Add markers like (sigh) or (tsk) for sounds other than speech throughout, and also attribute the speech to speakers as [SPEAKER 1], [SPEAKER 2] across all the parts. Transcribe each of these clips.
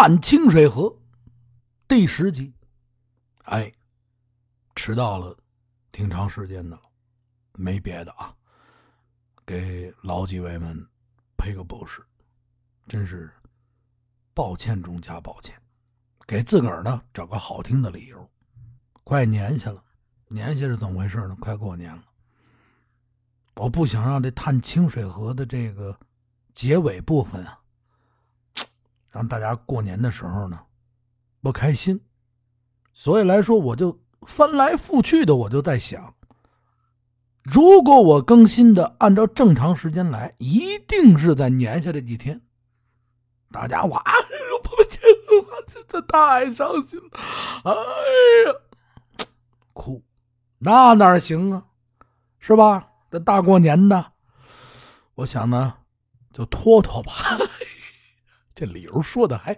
[SPEAKER 1] 探清水河第十集。哎，迟到了挺长时间的了，没别的啊，给老几位们赔个不是，真是抱歉中加抱歉，给自个儿呢找个好听的理由。快年下了，年下是怎么回事呢？快过年了，我不想让这探清水河的这个结尾部分啊。让大家过年的时候呢不开心，所以来说我就翻来覆去的，我就在想，如果我更新的按照正常时间来，一定是在年下这几天，大家哇，(laughs) 抱歉，我真的太伤心了，哎呀，哭，那哪行啊，是吧？这大过年的，我想呢，就拖拖吧。这理由说的还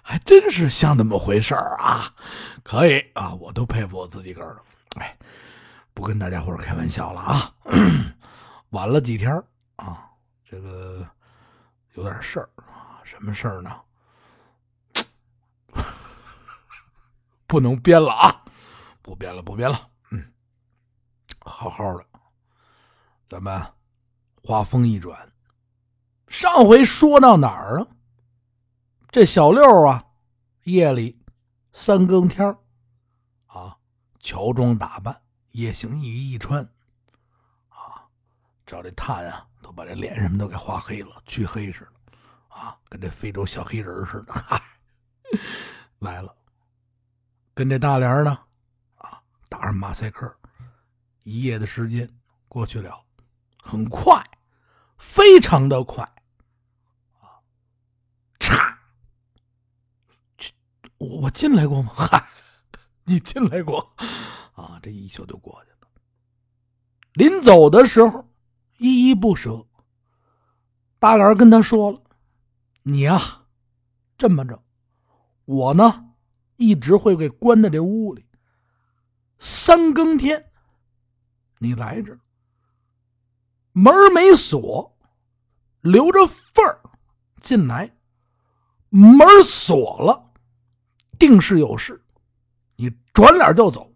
[SPEAKER 1] 还真是像那么回事儿啊！可以啊，我都佩服我自己个儿了。哎，不跟大家伙开玩笑了啊！(clears throat) 晚了几天啊，这个有点事儿啊，什么事儿呢？(laughs) 不能编了啊！不编了，不编了。嗯，好好的，咱们话锋一转，上回说到哪儿啊？这小六啊，夜里三更天啊，乔装打扮，夜行衣一穿，啊，找这炭啊，都把这脸什么都给画黑了，黢黑似的，啊，跟这非洲小黑人似的，嗨，来了，跟这大连呢，啊，打上马赛克，一夜的时间过去了，很快，非常的快。我我进来过吗？(laughs) 嗨，你进来过啊！这一宿就过去了。临走的时候，依依不舍。大脸跟他说了：“你呀，这么着，我呢一直会给关在这屋里。三更天，你来这门没锁，留着缝儿进来，门锁了。”定是有事，你转脸就走。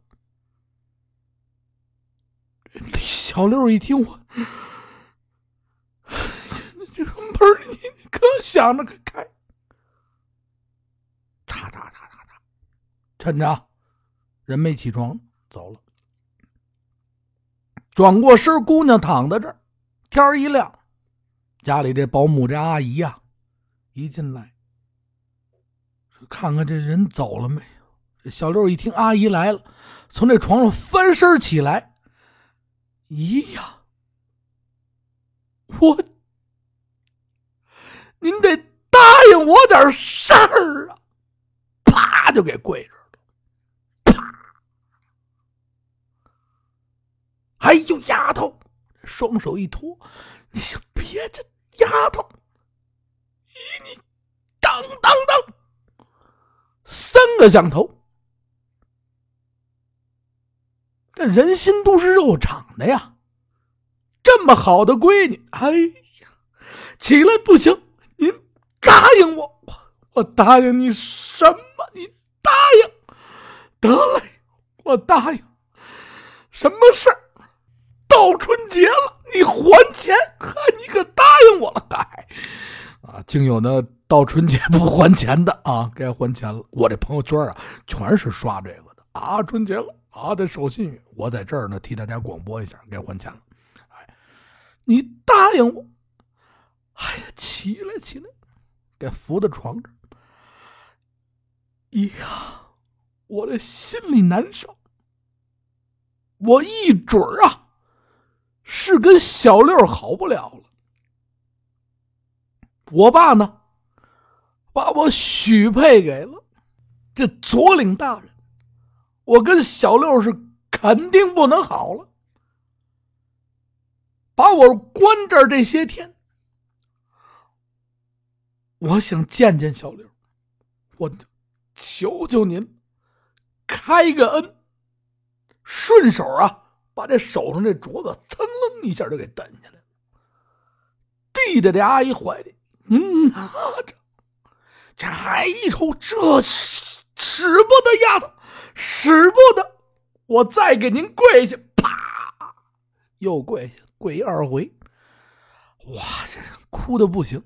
[SPEAKER 1] 小六一听，我这个门你可想着开，嚓嚓嚓嚓嚓，趁着人没起床走了。转过身，姑娘躺在这儿，天一亮，家里这保姆这阿姨呀，一进来。看看这人走了没有？这小六一听阿姨来了，从这床上翻身起来。咦呀，我，您得答应我点事儿啊！啪，就给跪着了。啪！哎呦，丫头，双手一托，你别这丫头，咦，你当当当！三个响头，这人心都是肉长的呀！这么好的闺女，哎呀，起来不行！您答应我，我我答应你什么？你答应得嘞，我答应。什么事儿？到春节了，你还钱？呵，你可答应我了，嗨！啊，竟有那。到春节不还钱的啊，(laughs) 该还钱了。我这朋友圈啊，全是刷这个的啊。春节了啊，得守信誉。我在这儿呢，替大家广播一下，该还钱了。哎，你答应我。哎呀，起来起来，给扶到床上。呀，我这心里难受。我一准儿啊，是跟小六好不了了。我爸呢？把我许配给了这左领大人，我跟小六是肯定不能好了。把我关这儿这些天，我想见见小六，我求求您开个恩，顺手啊把这手上这镯子噌楞一下就给蹬下来了，递在这阿姨怀里，您拿着。这一瞅，这使不得，丫头，使不得！我再给您跪下，啪，又跪下，跪二回。哇，这哭的不行。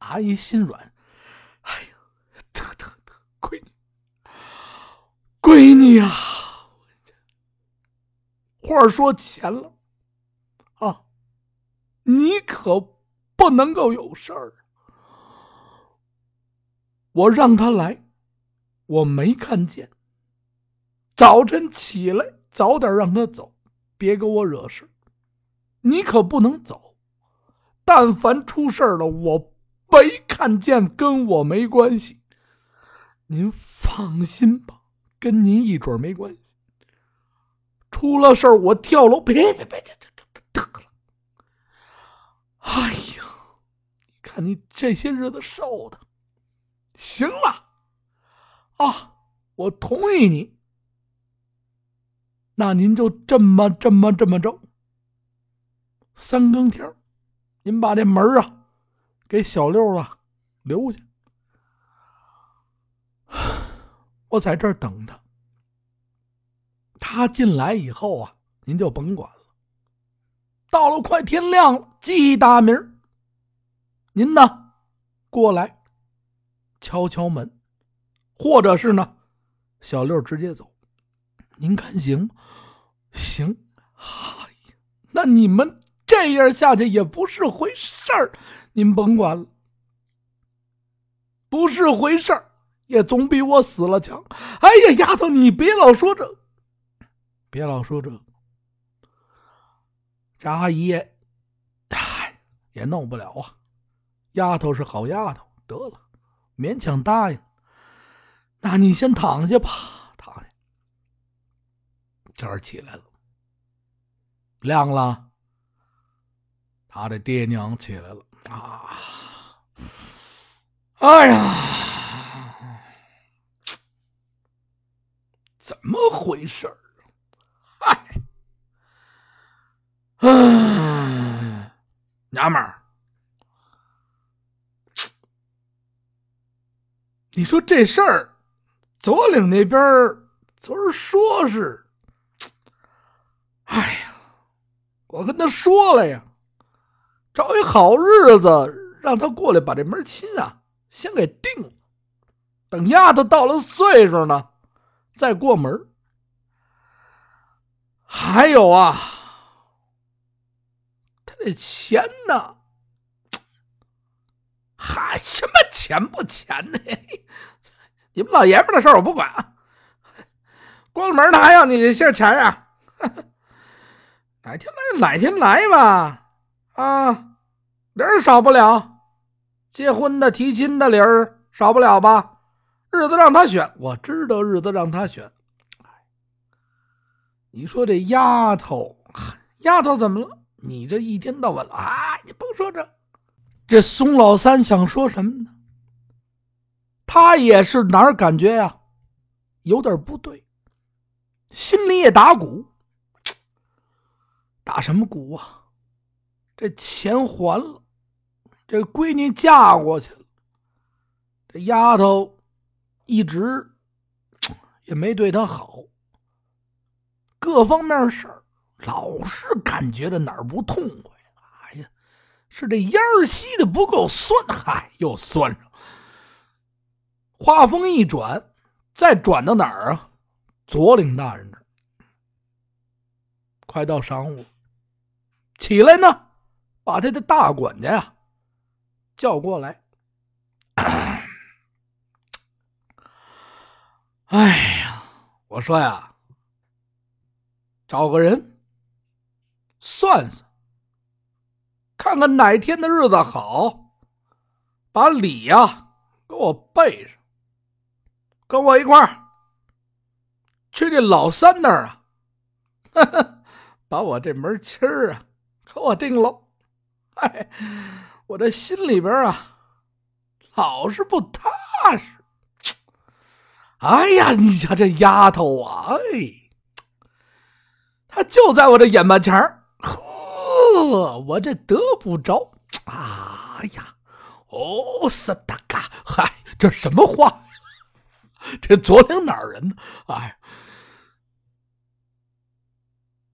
[SPEAKER 1] 阿姨心软，哎呀，得得得，闺女，闺女呀！话说前了啊，你可不能够有事儿。我让他来，我没看见。早晨起来，早点让他走，别给我惹事。你可不能走，但凡出事了，我没看见，跟我没关系。您放心吧，跟您一准没关系。出了事儿，我跳楼！别别别，这这这得了！哎呀，你看你这些日子受的，行了啊，我同意你。那您就这么这么这么着。三更天您把这门啊给小六啊留下，我在这儿等他。他进来以后啊，您就甭管了。到了快天亮了，记大名您呢过来敲敲门，或者是呢，小六直接走。您看行吗？行。哎呀，那你们这样下去也不是回事儿。您甭管了，不是回事儿，也总比我死了强。哎呀，丫头，你别老说这，别老说这。张阿姨，哎，也弄不了啊。丫头是好丫头，得了，勉强答应。那你先躺下吧。躺下天儿起来了，亮了。他的爹娘起来了啊！哎呀，怎么回事儿啊？嗨，嗯，娘们儿，你说这事儿，左岭那边昨儿说是。哎呀，我跟他说了呀，找一好日子让他过来把这门亲啊先给定了，等丫头到了岁数呢，再过门。还有啊，他这钱呢，嗨，什么钱不钱的？(laughs) 你们老爷们的事我不管啊，过了门他还要你这些钱呀？(laughs) 哪天来哪天来吧，啊，理儿少不了，结婚的、提亲的理儿少不了吧？日子让他选，我知道日子让他选。你说这丫头，丫头怎么了？你这一天到晚了啊，你甭说这，这松老三想说什么呢？他也是哪儿感觉呀，有点不对，心里也打鼓。(tsk) 打什么鼓啊？这钱还了，这闺女嫁过去了，这丫头一直 (tsk) 也没对他好，各方面事儿老是感觉着哪儿不痛快。是这烟儿吸的不够酸，嗨，又酸上。话锋一转，再转到哪儿啊？左领大人这儿。快到晌午。起来呢，把他的大管家呀叫过来。哎呀，我说呀，找个人算算，看看哪天的日子好，把礼呀给我备上，跟我一块儿去这老三那儿啊，(laughs) 把我这门亲儿啊。给我定了，哎，我这心里边啊，老是不踏实。哎呀，你瞧这丫头啊，哎，她就在我这眼巴前儿，呵，我这得不着。哎呀，哦，是大嘎，嗨，这什么话？这左领哪儿人呢？哎，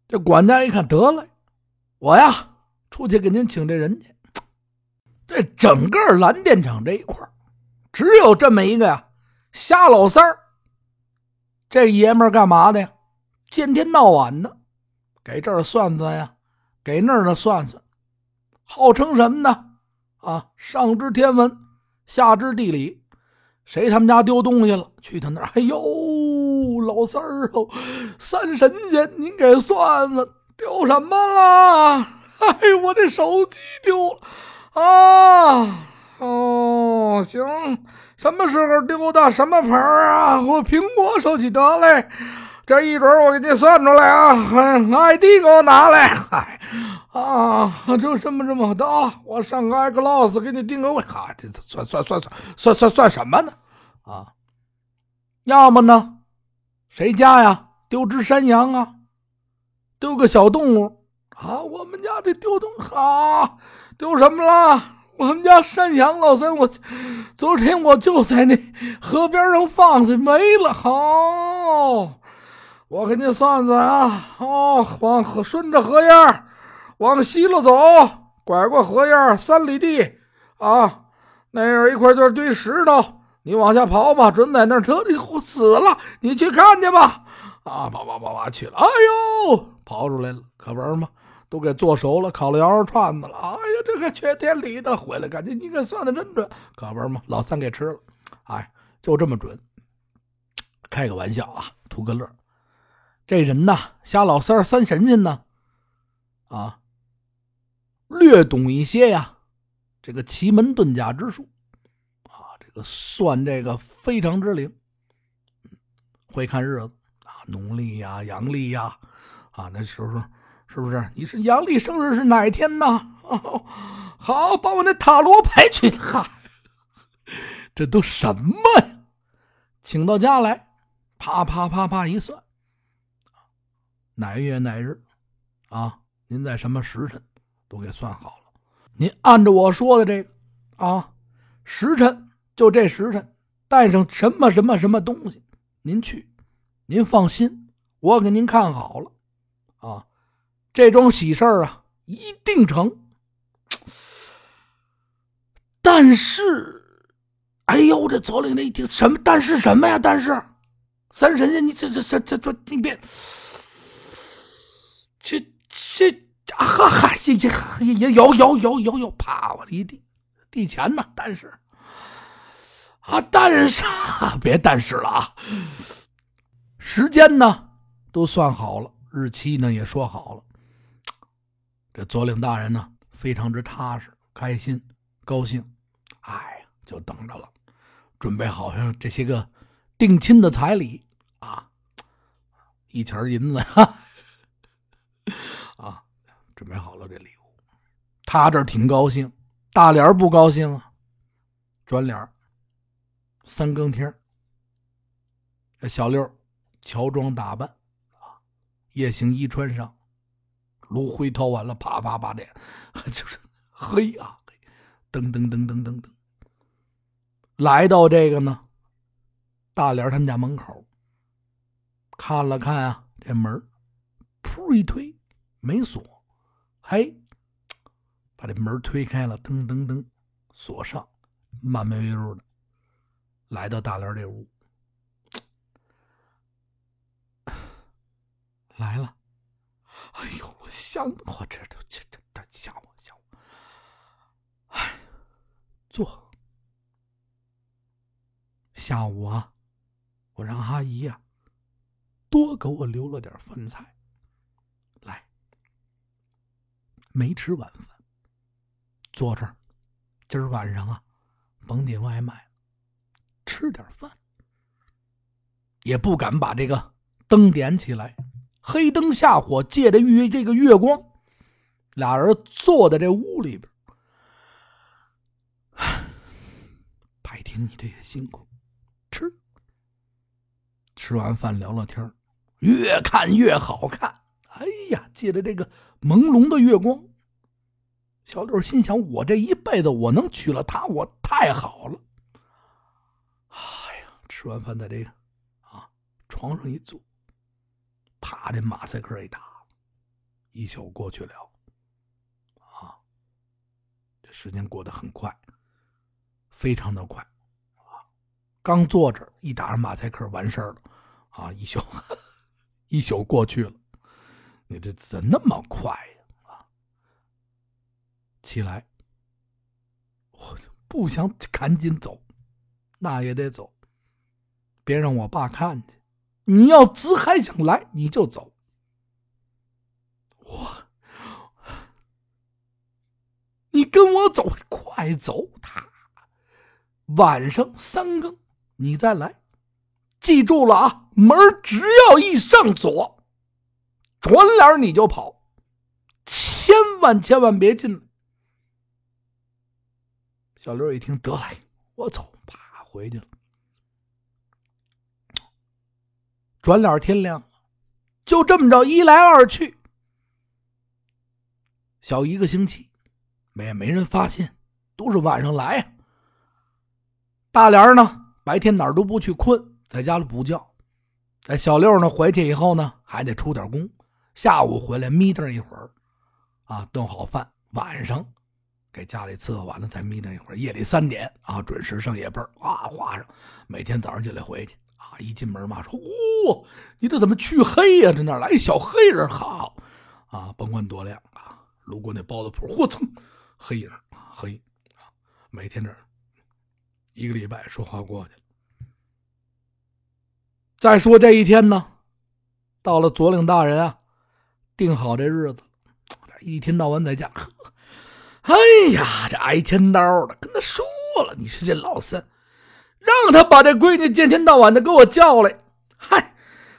[SPEAKER 1] 这管家一看，得了，我呀，出去给您请这人去。这整个蓝电厂这一块只有这么一个呀，瞎老三儿。这爷们儿干嘛的呀？见天到晚的给这儿算算呀，给那儿的算算，号称什么呢？啊，上知天文，下知地理。谁他们家丢东西了？去他那儿！哎呦，老三儿哦，三神仙，您给算算，丢什么了？哎，我这手机丢了。啊，哦，行，什么时候丢的？什么牌啊？我苹果手机得嘞。这一准我给你算出来啊！ID 给我拿来。嗨，啊，就这么这么的啊，我上个 iCloud 给你定个位。哈，这算算算算算算算什么呢？啊，要么呢，谁家呀丢只山羊啊？丢个小动物啊？我们家这丢东哈，丢什么了？我们家山羊老三，我昨天我就在那河边上放的，没了。好。我给你算算啊，哦，往河顺着河沿往西了走，拐过河沿三里地啊，那有一块就是堆石头，你往下刨吧，准在那儿这里死了，你去看去吧。啊，跑跑跑跑去了，哎呦，刨出来了，可不是吗？都给做熟了，烤了羊肉串子了。哎呀，这个缺天理的，回来感觉你给算的真准，可不是吗？老三给吃了，哎，就这么准。开个玩笑啊，图个乐。这人呐，瞎老三三神仙呢，啊，略懂一些呀，这个奇门遁甲之术，啊，这个算这个非常之灵，会看日子啊，农历呀、阳历呀，啊，那时候是不是？你是阳历生日是哪天呢？(laughs) 好，把我那塔罗牌去，哈，(laughs) 这都什么呀？请到家来，啪啪啪啪一算。哪月哪日，啊？您在什么时辰，都给算好了。您按照我说的这个，啊，时辰就这时辰，带上什么什么什么东西，您去，您放心，我给您看好了，啊，这桩喜事啊，一定成。但是，哎呦，这左领这一听什么？但是什么呀？但是，三神仙，你这这这这这，你别。这这啊哈哈，这这也有有有有有，啪！我一地地钱呢，但是啊，但是 (laughs) 别但是了啊，时间呢都算好了，日期呢也说好了。这左领大人呢非常之踏实、开心、高兴，哎呀，就等着了，准备好像这些个定亲的彩礼啊，一钱银子哈。准备好了这礼物，他这挺高兴，大脸不高兴啊。转脸三更天这小六乔装打扮啊，夜行衣穿上，炉灰掏完了，啪啪啪脸，(laughs) 就是黑啊，噔噔噔噔噔噔，来到这个呢，大脸他们家门口，看了看啊，这门噗一推。没锁，嘿，把这门推开了，噔噔噔，锁上，慢慢悠悠的来到大莲这屋，(sighs) 来了，哎呦，我想我这都这这这吓我吓我，哎，坐，下午啊，我让阿姨呀多给我留了点饭菜。没吃晚饭，坐这儿，今儿晚上啊，甭点外卖，吃点饭。也不敢把这个灯点起来，黑灯瞎火，借着月这个月光，俩人坐在这屋里边。白天你这也辛苦，吃。吃完饭聊聊天越看越好看。哎呀，借着这个朦胧的月光。小六心想：我这一辈子我能娶了她，我太好了。哎呀，吃完饭在这个啊床上一坐，啪，这马赛克一打，一宿过去了。啊，这时间过得很快，非常的快。啊，刚坐着一打上马赛克完事儿了。啊，一宿 (laughs) 一宿过去了，你这怎那么快呀？起来，我不想赶紧走，那也得走，别让我爸看见。你要只还想来，你就走。我，你跟我走，快走！他晚上三更你再来，记住了啊！门只要一上锁，转脸你就跑，千万千万别进。小六一听，得嘞，我走，啪回去了。转脸天亮了，就这么着一来二去，小一个星期，没没人发现，都是晚上来。大莲呢，白天哪儿都不去，困在家里补觉。在小六呢回去以后呢，还得出点工，下午回来眯瞪一会儿，啊，炖好饭，晚上。给家里伺候完了，再眯瞪一会儿。夜里三点啊，准时上夜班，啊，画上。每天早上起来回去啊，一进门嘛说：“哦，你这怎么黢黑呀？这哪来一小黑人？好啊，甭管多亮啊，路过那包子铺，嚯蹭，黑人黑啊，每天这一个礼拜说话过去了。再说这一天呢，到了左领大人啊，定好这日子，一天到晚在家。哎呀，这挨千刀的，跟他说了，你说这老三，让他把这闺女见天到晚的给我叫来。嗨，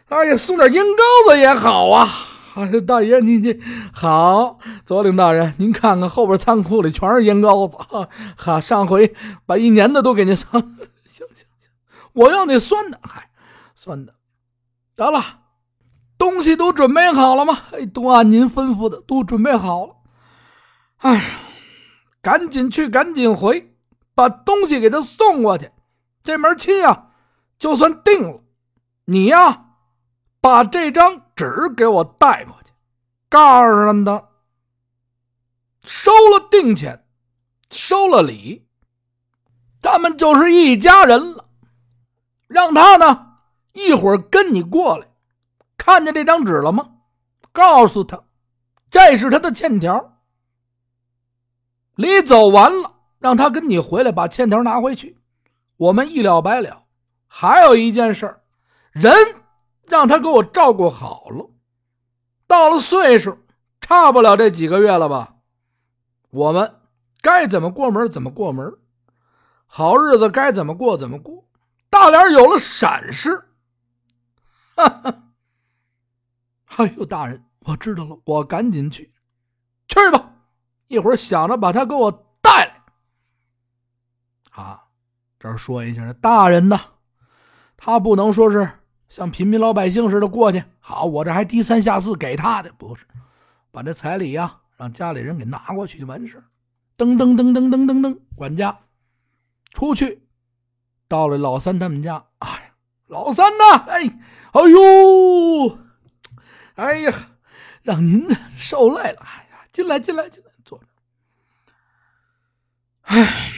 [SPEAKER 1] 哎呀，送点烟膏子也好啊。哎，(laughs) 大爷，你你好，左领大人，您看看后边仓库里全是烟膏子。哈，上回把一年的都给您上。行行行，我要那酸的。嗨，酸的，得了，东西都准备好了吗？哎，都按您吩咐的，都准备好了。哎呀。赶紧去，赶紧回，把东西给他送过去。这门亲啊，就算定了。你呀，把这张纸给我带过去，告诉他，收了定钱，收了礼，咱们就是一家人了。让他呢，一会儿跟你过来，看见这张纸了吗？告诉他，这是他的欠条。礼走完了，让他跟你回来把欠条拿回去，我们一了百了。还有一件事人让他给我照顾好了。到了岁数，差不了这几个月了吧？我们该怎么过门怎么过门，好日子该怎么过怎么过。大脸有了闪失，哈哈！哎呦，大人，我知道了，我赶紧去，去吧。一会儿想着把他给我带来，啊，这儿说一下，大人呢，他不能说是像平民老百姓似的过去。好，我这还低三下四给他的，不是，把这彩礼呀，让家里人给拿过去就完事噔噔噔噔噔噔噔，管家出去，到了老三他们家，哎，老三呐，哎，哎呦，哎呀，让您受累了，哎呀，进来，进来，进来。唉，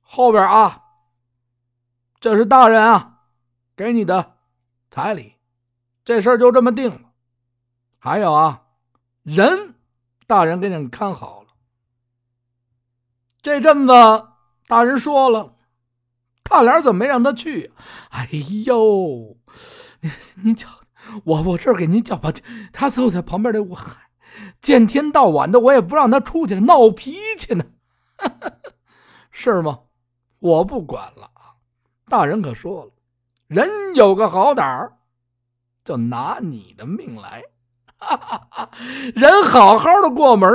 [SPEAKER 1] 后边啊，这是大人啊给你的彩礼，这事儿就这么定了。还有啊，人大人给你看好了。这阵子大人说了，大脸怎么没让他去？哎呦，你你叫我我这儿给您叫吧，他坐在旁边的我。见天到晚的，我也不让他出去闹脾气呢，(laughs) 是吗？我不管了啊！大人可说了，人有个好胆儿，就拿你的命来。(laughs) 人好好的过门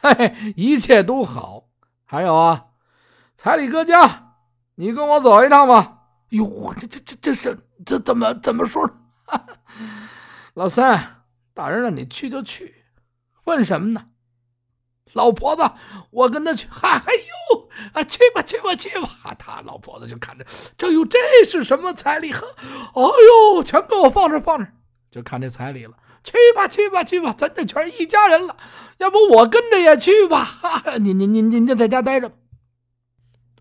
[SPEAKER 1] 嘿嘿，一切都好。还有啊，彩礼搁家，你跟我走一趟吧。哟，这这这这是这怎么怎么说？(laughs) 老三，大人让你去就去。问什么呢？老婆子，我跟他去。嗨，哎呦，啊，去吧，去吧，去吧。他老婆子就看着，这哟，这是什么彩礼？呵，哎呦，全给我放这放这，就看这彩礼了。去吧，去吧，去吧，咱这全是一家人了。要不我跟着也去吧？哈，你你你你你在家待着。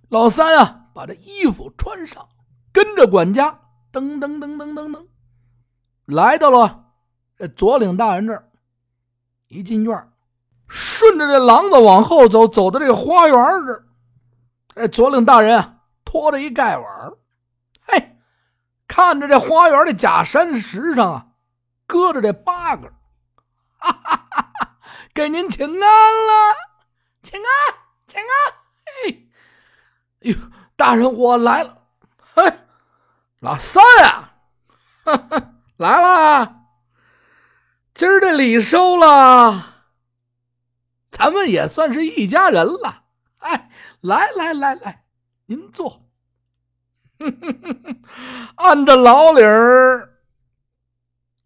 [SPEAKER 1] 老三啊，把这衣服穿上，跟着管家，噔噔噔噔噔噔，来到了这左领大人这儿。一进院，顺着这廊子往后走，走到这个花园这。哎，左领大人啊，拖着一盖碗嘿，看着这花园的假山石上啊，搁着这八个，哈哈哈哈！给您请安了，请安，请安！嘿，哎呦，大人，我来了。嘿，老三啊，哈哈，来了。今儿这礼收了，咱们也算是一家人了。哎，来来来来，您坐。(laughs) 按着老理儿，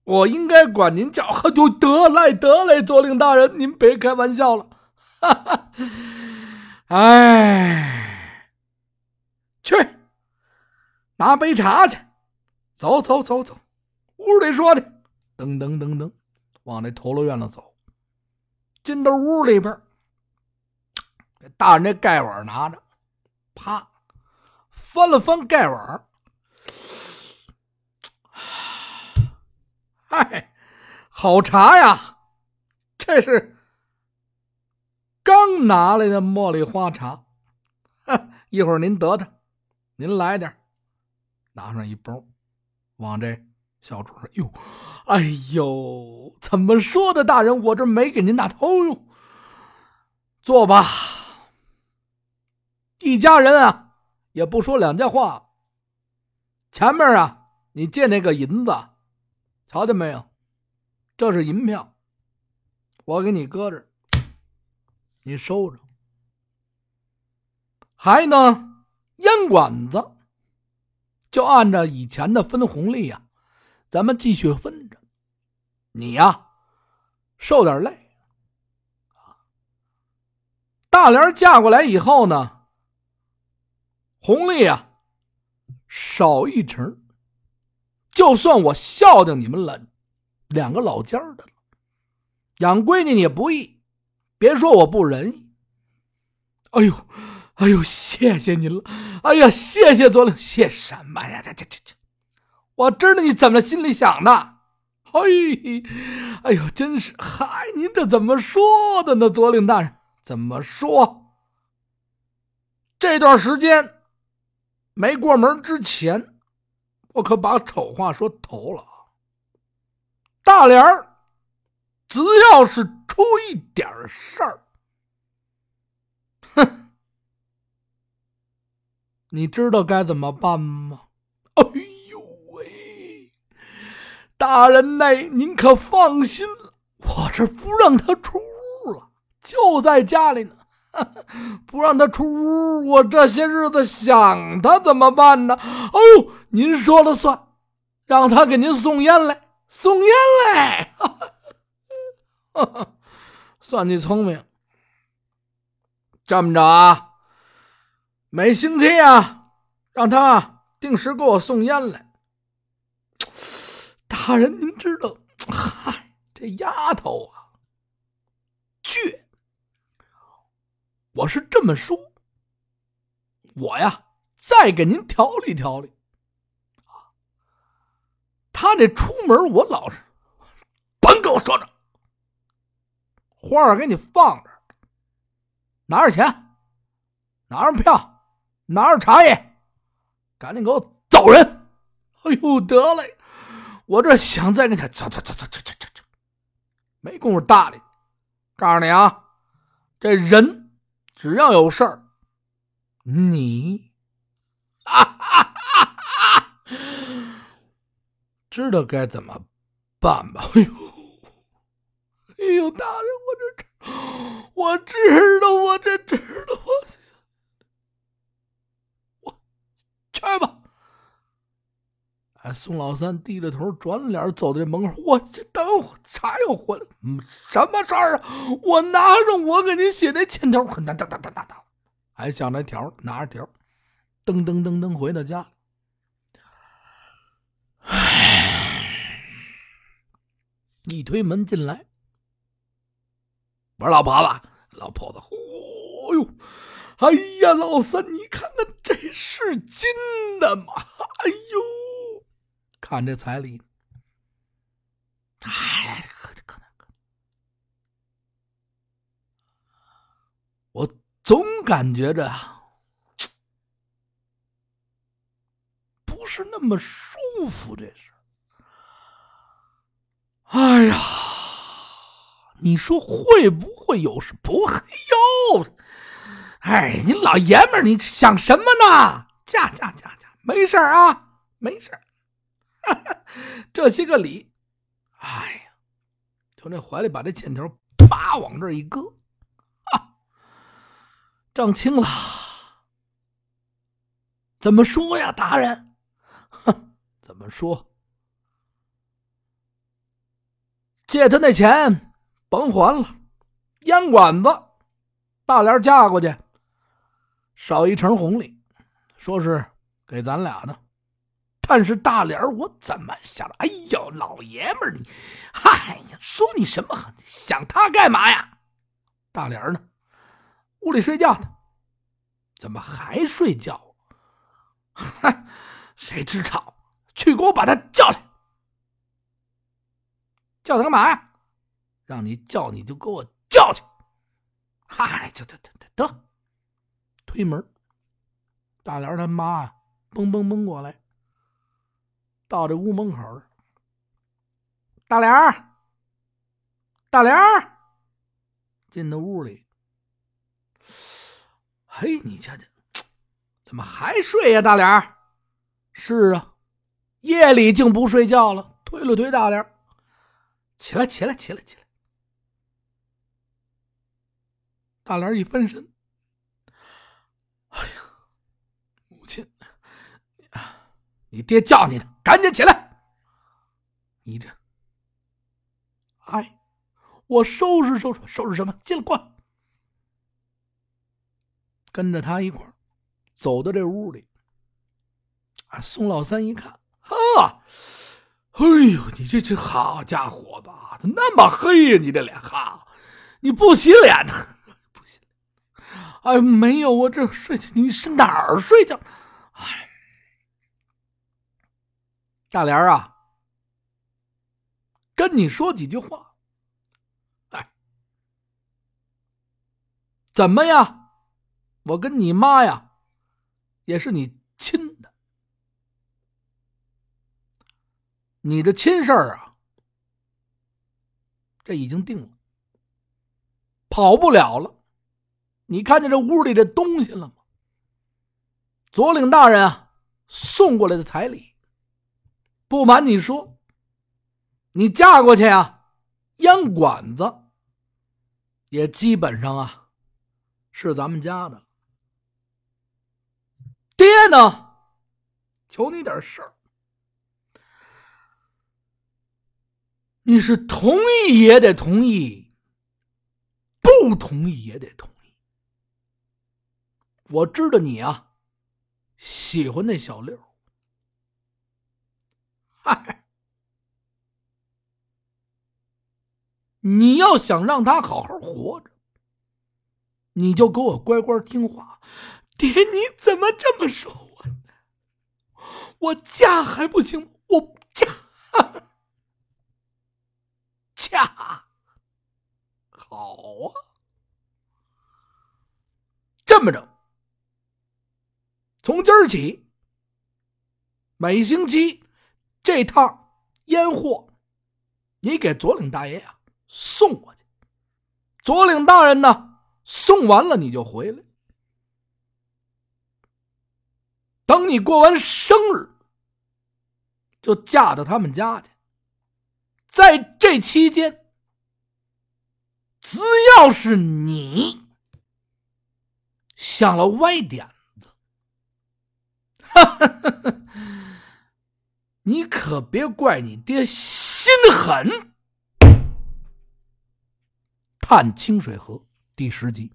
[SPEAKER 1] 我应该管您叫“就得嘞得嘞”，左领大人，您别开玩笑了。哈哈，哎，去拿杯茶去，走走走走，屋里说的。噔噔噔噔。往那头楼院子走，进到屋里边，大人这盖碗拿着，啪翻了翻盖碗，(sighs) 嗨，好茶呀！这是刚拿来的茉莉花茶，(laughs) 一会儿您得着，您来点拿上一包，往这小主说哟。哎呦，怎么说的，大人？我这没给您打头哟。坐吧，一家人啊，也不说两家话。前面啊，你借那个银子，瞧见没有？这是银票，我给你搁这，你收着。还呢，烟馆子，就按照以前的分红利呀。咱们继续分着，你呀，受点累大莲嫁过来以后呢，红利啊少一成，就算我孝敬你们了，两个老家的了，养闺女也不易，别说我不仁义。哎呦，哎呦，谢谢您了！哎呀，谢谢左领，谢什么呀？这这这这。我知道你怎么心里想的，嘿，哎呦，真是嗨！您这怎么说的呢，左领大人？怎么说？这段时间没过门之前，我可把丑话说头了。大脸儿，只要是出一点事儿，哼，你知道该怎么办吗？哎。大人呐，您可放心了，我这不让他出屋了，就在家里呢。(laughs) 不让他出屋，我这些日子想他怎么办呢？哦，您说了算，让他给您送烟来，送烟来。(laughs) 算你聪明。这么着啊，每星期啊，让他定时给我送烟来。大人，您知道，嗨，这丫头啊，倔。我是这么说，我呀，再给您调理调理。他这出门，我老是，甭跟我说着，花儿给你放着，拿着钱，拿着票，拿着茶叶，赶紧给我走人。哎呦，得嘞。我这想再跟他走走走走走走走，没工夫搭理。告诉你啊，这人只要有事儿，你啊啊啊啊，知道该怎么办吧？哎呦，哎呦，大人，我这，我知道，我这知道，我我去吧。哎，宋老三低着头，转脸，走到这门口。我这等啥又回来？什么事儿啊？我拿着我给您写那欠条，还想着条，拿着条，噔噔噔噔回到家。唉，一推门进来，我说老婆子，老婆子，哦呦，哎呀，老三，你看看这是金的吗？哎呦！看这彩礼，哎，可可可，我总感觉着不是那么舒服。这是，哎呀，你说会不会有事？不会哟。哎，你老爷们儿，你想什么呢？嫁嫁嫁嫁，没事啊，没事。(laughs) 这些个礼，哎呀，从这怀里把这欠条啪往这一搁，啊，账清了。怎么说呀，大人？哼，怎么说？借他那钱甭还了，烟馆子大莲嫁过去，少一成红利，说是给咱俩的。但是大莲我怎么想的？哎呦，老爷们儿，你，嗨呀，说你什么？想他干嘛呀？大莲呢？屋里睡觉呢。怎么还睡觉？嗨，谁知道？去给我把他叫来。叫他干嘛呀？让你叫你就给我叫去。嗨，这这这这得。推门，大莲他妈啊蹦蹦蹦过来。到这屋门口，大莲儿，大莲儿进到屋里。嘿，你瞧瞧，怎么还睡呀？大莲儿，是啊，夜里竟不睡觉了。推了推大莲儿，起来，起来，起来，起来。大莲一翻身，哎呀，母亲，你爹叫你的。赶紧起来！你这，哎，我收拾收拾，收拾什么？进来，过来。跟着他一块走到这屋里。啊，宋老三一看，呵，哎呦，你这这好家伙子，那么黑呀！你这脸，哈，你不洗脸呢？不洗脸。哎，没有，我这睡，你是哪儿睡觉？哎。大莲啊，跟你说几句话。哎，怎么呀？我跟你妈呀，也是你亲的。你的亲事儿啊，这已经定了，跑不了了。你看见这屋里这东西了吗？左领大人啊，送过来的彩礼。不瞒你说，你嫁过去啊，烟馆子也基本上啊是咱们家的。爹呢，求你点事儿，你是同意也得同意，不同意也得同意。我知道你啊喜欢那小六。嗨，(laughs) 你要想让他好好活着，你就给我乖乖听话。爹，你怎么这么说我呢？我嫁还不行？我嫁，嫁，好啊。这么着，从今儿起，每星期。这趟烟货，你给左领大爷呀送过去。左领大人呢，送完了你就回来。等你过完生日，就嫁到他们家去。在这期间，只要是你想了歪点子，哈哈哈哈。你可别怪你爹心狠。探清水河第十集。